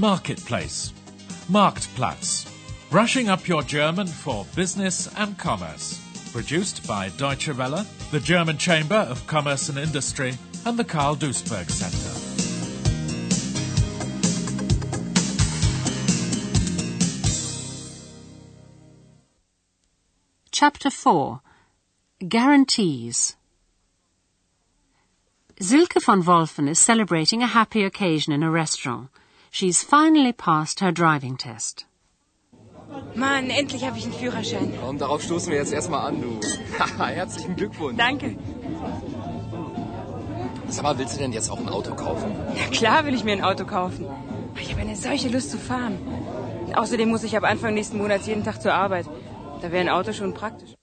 marketplace. Marktplatz. Brushing up your German for business and commerce. Produced by Deutsche Welle, the German Chamber of Commerce and Industry, and the Carl Duisberg Center. Chapter 4 Guarantees Silke von Wolfen is celebrating a happy occasion in a restaurant. She's finally passed her driving test. Mann, endlich habe ich einen Führerschein. Und darauf stoßen wir jetzt erstmal an, du. Herzlichen Glückwunsch. Danke. Sag mal, willst du denn jetzt auch ein Auto kaufen? Na klar will ich mir ein Auto kaufen. Ich habe eine solche Lust zu fahren. Außerdem muss ich ab Anfang nächsten Monats jeden Tag zur Arbeit. Da wäre ein Auto schon praktisch.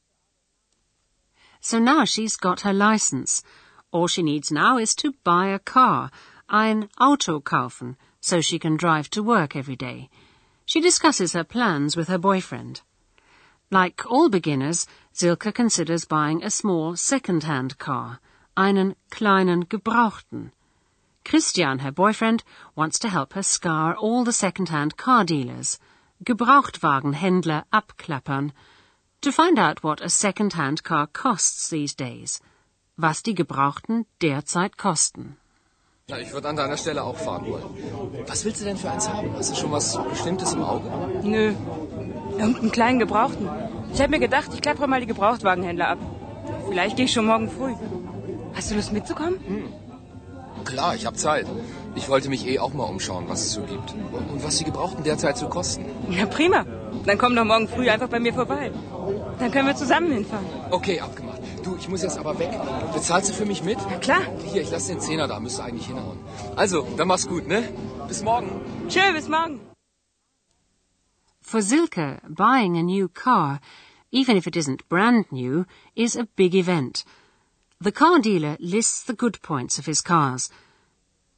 So now she's got her license. All she needs now is to buy a car, ein Auto kaufen, so she can drive to work every day. She discusses her plans with her boyfriend. Like all beginners, Silke considers buying a small second-hand car, einen kleinen Gebrauchten. Christian, her boyfriend, wants to help her scour all the second-hand car dealers, Gebrauchtwagenhändler abklappern, to find out what a second-hand car costs these days, was die Gebrauchten derzeit kosten. Na, ich würde an deiner Stelle auch fahren wollen. Was willst du denn für eins haben? Hast du schon was Bestimmtes im Auge? Nö, irgendeinen kleinen Gebrauchten. Ich habe mir gedacht, ich klappere mal die Gebrauchtwagenhändler ab. Vielleicht gehe ich schon morgen früh. Hast du Lust mitzukommen? Hm. Klar, ich habe Zeit. Ich wollte mich eh auch mal umschauen, was es so gibt. Und was die Gebrauchten derzeit so kosten. Ja, prima. Dann komm doch morgen früh einfach bei mir vorbei. Dann können wir zusammen hinfahren. Okay, abgemacht. Du, ich muss jetzt aber weg. Bezahlst du für mich mit? Na klar. Hier, ich lasse den Zehner da. Müsste eigentlich hinhauen. Also, dann mach's gut, ne? Bis morgen. Tschö, bis morgen. For Silke, buying a new car, even if it isn't brand new, is a big event. The car dealer lists the good points of his cars.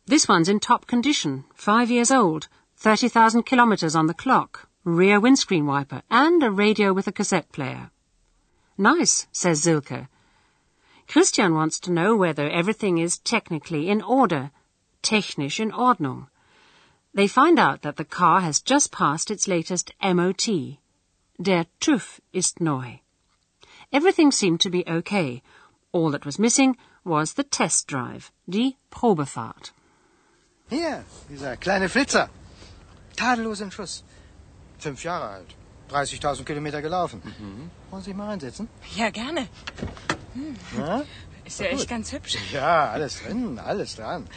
This one's in top condition, five years old, 30,000 kilometres on the clock, rear windscreen wiper, and a radio with a cassette player. Nice, says Silke. Christian wants to know whether everything is technically in order, technisch in Ordnung. They find out that the car has just passed its latest MOT. Der TÜV ist neu. Everything seemed to be okay. All that was missing was the test drive, die Probefahrt. Hier, dieser kleine Flitzer. Tadellos im Schuss. Fünf Jahre alt. 30.000 Kilometer gelaufen. Mhm. Wollen Sie sich mal reinsetzen? Ja, gerne. Hm. Ja? Ist ja echt ganz hübsch. Ja, alles drin, alles dran.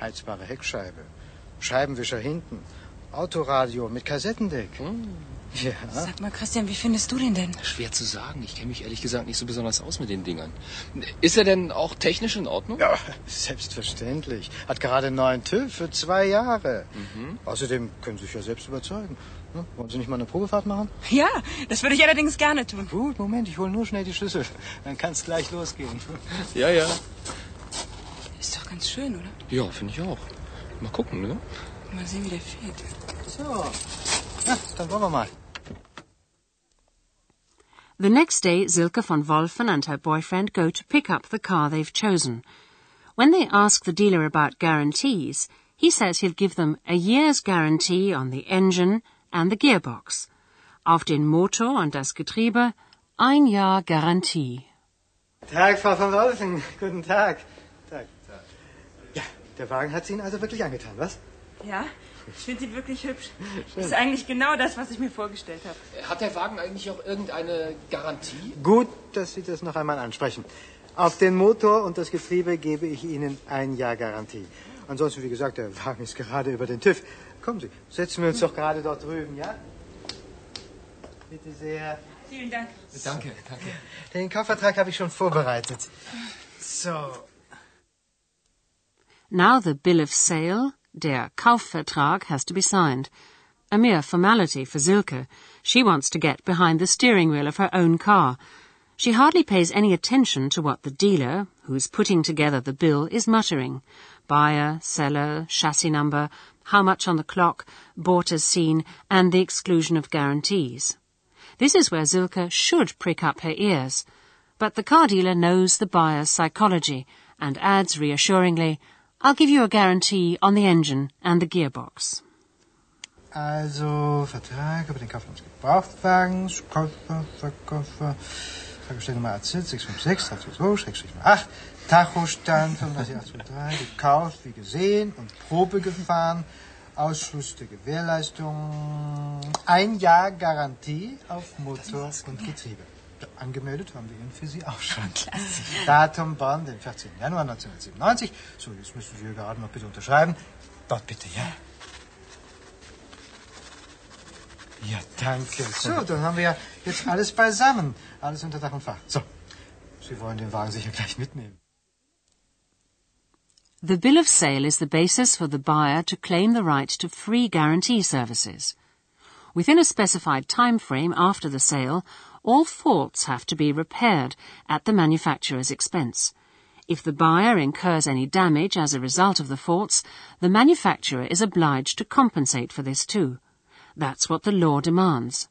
Heizbare Heckscheibe. Scheibenwischer hinten. Autoradio mit Kassettendeck. Hm. Ja. Sag mal, Christian, wie findest du den denn? Schwer zu sagen. Ich kenne mich ehrlich gesagt nicht so besonders aus mit den Dingern. Ist er denn auch technisch in Ordnung? Ja, selbstverständlich. Hat gerade einen neuen TÜV für zwei Jahre. Mhm. Außerdem können Sie sich ja selbst überzeugen. Ne? Wollen Sie nicht mal eine Probefahrt machen? Ja, das würde ich allerdings gerne tun. Gut, Moment, ich hole nur schnell die Schlüssel. Dann kann es gleich losgehen. Ja, ja. Ist doch ganz schön, oder? Ja, finde ich auch. Mal gucken, ne? Mal sehen, wie der fährt. So. Ja, dann wollen wir mal. The next day, Silke von Wolfen and her boyfriend go to pick up the car they've chosen. When they ask the dealer about guarantees, he says he'll give them a year's guarantee on the engine and the gearbox. Auf den Motor und das Getriebe ein Jahr Garantie. Tag, Frau von Wolfen. Guten Tag. Tag, Tag. Ja, der Wagen hat Sie Ihnen also wirklich angetan, was? Ja, ich finde sie wirklich hübsch. Schön. Ist eigentlich genau das, was ich mir vorgestellt habe. Hat der Wagen eigentlich auch irgendeine Garantie? Gut, dass Sie das noch einmal ansprechen. Auf den Motor und das Getriebe gebe ich Ihnen ein Jahr Garantie. Ansonsten, wie gesagt, der Wagen ist gerade über den TÜV. Kommen Sie, setzen wir uns doch gerade dort drüben, ja? Bitte sehr. Vielen Dank. Danke, danke. Den Kaufvertrag habe ich schon vorbereitet. So. Now the bill of sale, der Kaufvertrag, has to be signed. A mere formality for Silke. She wants to get behind the steering wheel of her own car. She hardly pays any attention to what the dealer, who's putting together the bill, is muttering. Buyer, seller, chassis number, how much on the clock, bought as seen, and the exclusion of guarantees. This is where Silke should prick up her ears. But the car dealer knows the buyer's psychology and adds reassuringly, I'll give you a guarantee on the engine and the gearbox. Also, Vertrag über den Kauf eines Gebrauchtwagens, Käufer, Verkäufer, Tagesstellnummer AZ 656, 2, 8, Tachostand 35823, gekauft, wie gesehen und Probe gefahren, Ausschluss der Gewährleistung, ein Jahr Garantie auf Motor und Getriebe. Angemeldet haben wir ihn für Sie auch schon. Klasse. Datum Bonn, den 14. Januar 1997. So, jetzt müssen Sie hier gerade noch bitte unterschreiben. Dort bitte, ja. Ja, danke. So, dann haben wir ja jetzt alles beisammen. Alles unter Dach und Fach. So, Sie wollen den Wagen sicher gleich mitnehmen. The bill of sale is the basis for the buyer to claim the right to free guarantee services. Within a specified time frame after the sale, all faults have to be repaired at the manufacturer's expense. If the buyer incurs any damage as a result of the faults, the manufacturer is obliged to compensate for this too. That's what the law demands.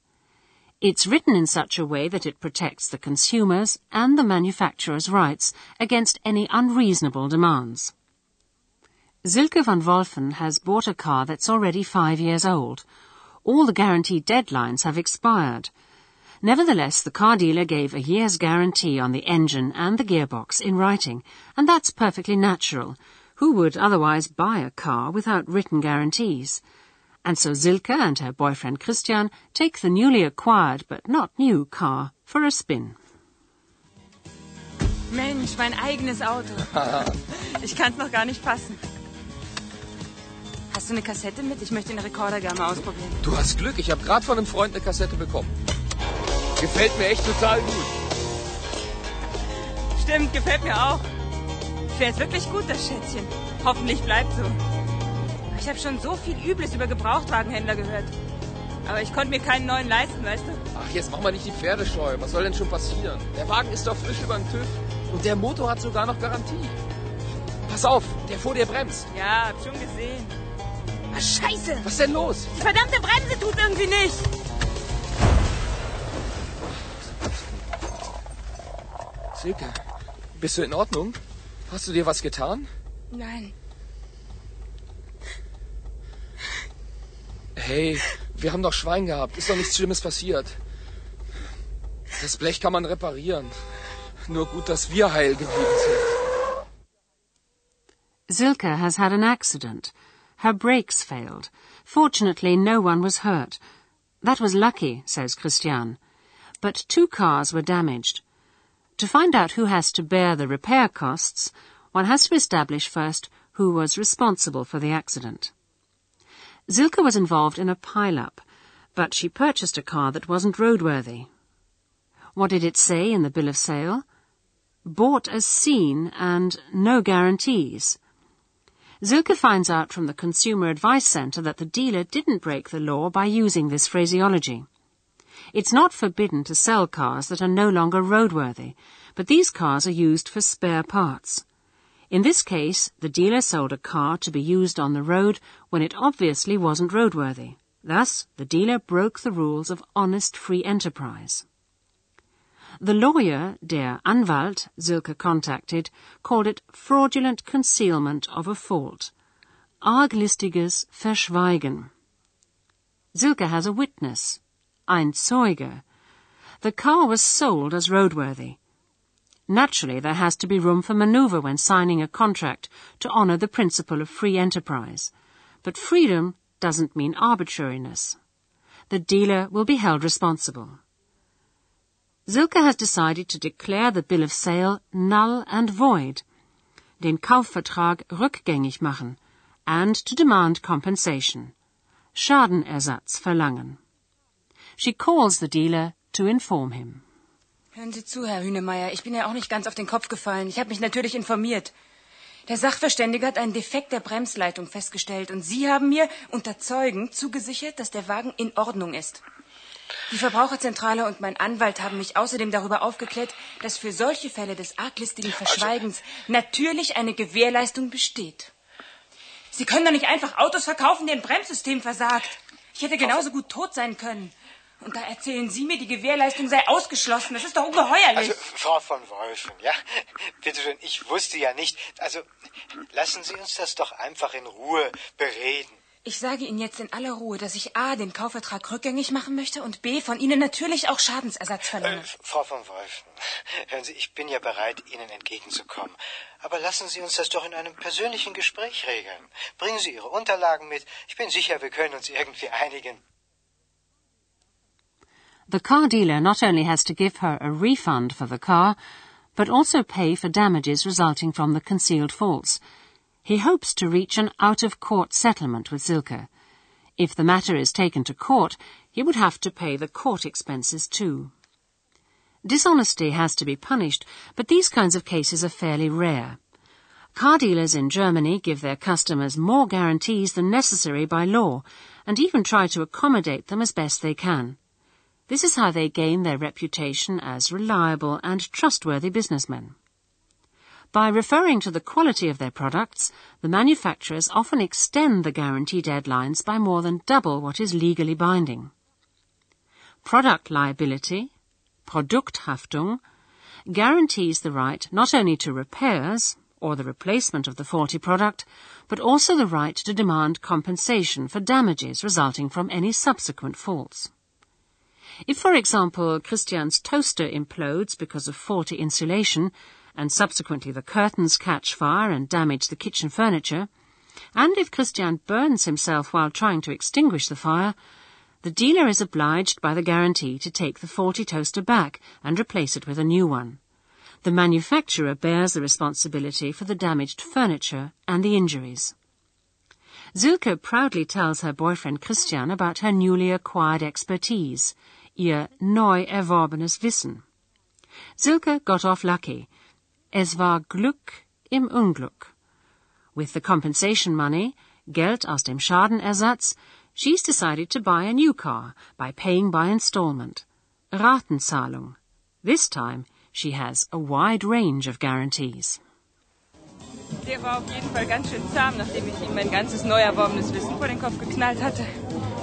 It's written in such a way that it protects the consumers and the manufacturer's rights against any unreasonable demands. Silke von Wolfen has bought a car that's already five years old. All the guaranteed deadlines have expired. Nevertheless, the car dealer gave a year's guarantee on the engine and the gearbox in writing, and that's perfectly natural. Who would otherwise buy a car without written guarantees? And so Silke and her boyfriend Christian take the newly acquired but not new car for a spin. Mensch, mein eigenes Auto. Ich kann's noch gar nicht fassen. Hast du eine Kassette mit? Ich möchte den Rekorder gerne mal ausprobieren. Du hast Glück, ich habe gerade von einem Freund eine Kassette bekommen. Gefällt mir echt total gut. Stimmt, gefällt mir auch. Fährt wirklich gut, das Schätzchen. Hoffentlich bleibt so. Ich habe schon so viel Übles über Gebrauchtwagenhändler gehört. Aber ich konnte mir keinen neuen leisten, weißt du? Ach, jetzt mach mal nicht die Pferdescheu. Was soll denn schon passieren? Der Wagen ist doch frisch über den TÜV. Und der Motor hat sogar noch Garantie. Pass auf, der vor dir bremst. Ja, hab schon gesehen. Ah, scheiße! Was ist denn los? Die verdammte Bremse tut irgendwie nicht! Silke, bist du in Ordnung? Hast du dir was getan? Nein. Hey, wir haben doch Schwein gehabt. Ist doch nichts Schlimmes passiert. Das Blech kann man reparieren. Nur gut, dass wir heil geblieben sind. Silke has had an accident. Her brakes failed. Fortunately, no one was hurt. That was lucky, says Christian. But two cars were damaged. To find out who has to bear the repair costs, one has to establish first who was responsible for the accident. Silke was involved in a pile-up, but she purchased a car that wasn't roadworthy. What did it say in the bill of sale? Bought as seen and no guarantees. Silke finds out from the Consumer Advice Centre that the dealer didn't break the law by using this phraseology. It's not forbidden to sell cars that are no longer roadworthy, but these cars are used for spare parts. In this case, the dealer sold a car to be used on the road when it obviously wasn't roadworthy. Thus, the dealer broke the rules of honest free enterprise. The lawyer, der Anwalt, Silke contacted, called it fraudulent concealment of a fault. Arglistiges Verschweigen. Silke has a witness, ein Zeuge. The car was sold as roadworthy. Naturally, there has to be room for maneuver when signing a contract to honour the principle of free enterprise. But freedom doesn't mean arbitrariness. The dealer will be held responsible. Silke has decided to declare the bill of sale null and void, den Kaufvertrag rückgängig machen, and to demand compensation, Schadenersatz verlangen. She calls the dealer to inform him. Hören Sie zu, Herr Hünemeyer. Ich bin ja auch nicht ganz auf den Kopf gefallen. Ich habe mich natürlich informiert. Der Sachverständige hat einen Defekt der Bremsleitung festgestellt und Sie haben mir unter Zeugen zugesichert, dass der Wagen in Ordnung ist. Die Verbraucherzentrale und mein Anwalt haben mich außerdem darüber aufgeklärt, dass für solche Fälle des arglistigen Verschweigens natürlich eine Gewährleistung besteht. Sie können doch nicht einfach Autos verkaufen, deren Bremssystem versagt. Ich hätte genauso gut tot sein können. Und da erzählen Sie mir, die Gewährleistung sei ausgeschlossen. Das ist doch ungeheuerlich. Also, Frau von Wolfen, ja, bitte schön, ich wusste ja nicht. Also, lassen Sie uns das doch einfach in Ruhe bereden. Ich sage Ihnen jetzt in aller Ruhe, dass ich A. den Kaufvertrag rückgängig machen möchte und B. von Ihnen natürlich auch Schadensersatz verlange. Äh, Frau von Wolf, hören Sie, ich bin ja bereit, Ihnen entgegenzukommen. Aber lassen Sie uns das doch in einem persönlichen Gespräch regeln. Bringen Sie Ihre Unterlagen mit. Ich bin sicher, wir können uns irgendwie einigen. The car dealer not only has to give her a refund for the car, but also pay for damages resulting from the concealed faults. He hopes to reach an out-of-court settlement with Silke. If the matter is taken to court, he would have to pay the court expenses too. Dishonesty has to be punished, but these kinds of cases are fairly rare. Car dealers in Germany give their customers more guarantees than necessary by law, and even try to accommodate them as best they can. This is how they gain their reputation as reliable and trustworthy businessmen. By referring to the quality of their products, the manufacturers often extend the guarantee deadlines by more than double what is legally binding. Product liability, Produkthaftung, guarantees the right not only to repairs or the replacement of the faulty product, but also the right to demand compensation for damages resulting from any subsequent faults. If, for example, Christian's toaster implodes because of faulty insulation, and subsequently the curtains catch fire and damage the kitchen furniture, and if Christian burns himself while trying to extinguish the fire, the dealer is obliged by the guarantee to take the faulty toaster back and replace it with a new one. The manufacturer bears the responsibility for the damaged furniture and the injuries. Silke proudly tells her boyfriend Christian about her newly acquired expertise, ihr neu erworbenes Wissen. Zilke got off lucky Es war Glück im Unglück. With the compensation money, Geld aus dem Schadenersatz, she's decided to buy a new car by paying by installment. Ratenzahlung. This time, she has a wide range of guarantees. Der war auf jeden Fall ganz schön zahm, nachdem ich ihm mein ganzes neu erworbenes Wissen vor den Kopf geknallt hatte.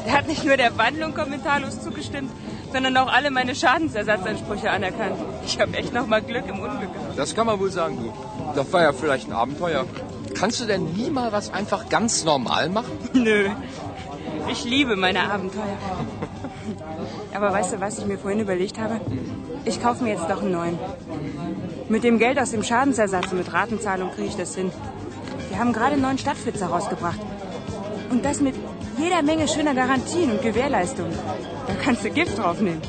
Er hat nicht nur der Wandlung kommentarlos zugestimmt, sondern auch alle meine Schadensersatzansprüche anerkannt. Ich habe echt noch mal Glück im Unglück gehabt. Das kann man wohl sagen, du. Das war ja vielleicht ein Abenteuer. Kannst du denn nie mal was einfach ganz normal machen? Nö. Ich liebe meine Abenteuer. Aber weißt du, was ich mir vorhin überlegt habe? Ich kaufe mir jetzt doch einen neuen. Mit dem Geld aus dem Schadensersatz und mit Ratenzahlung kriege ich das hin. Wir haben gerade einen neuen Stadtflitzer rausgebracht. Und das mit jeder Menge schöner Garantien und Gewährleistungen. Da kannst du Gift draufnehmen.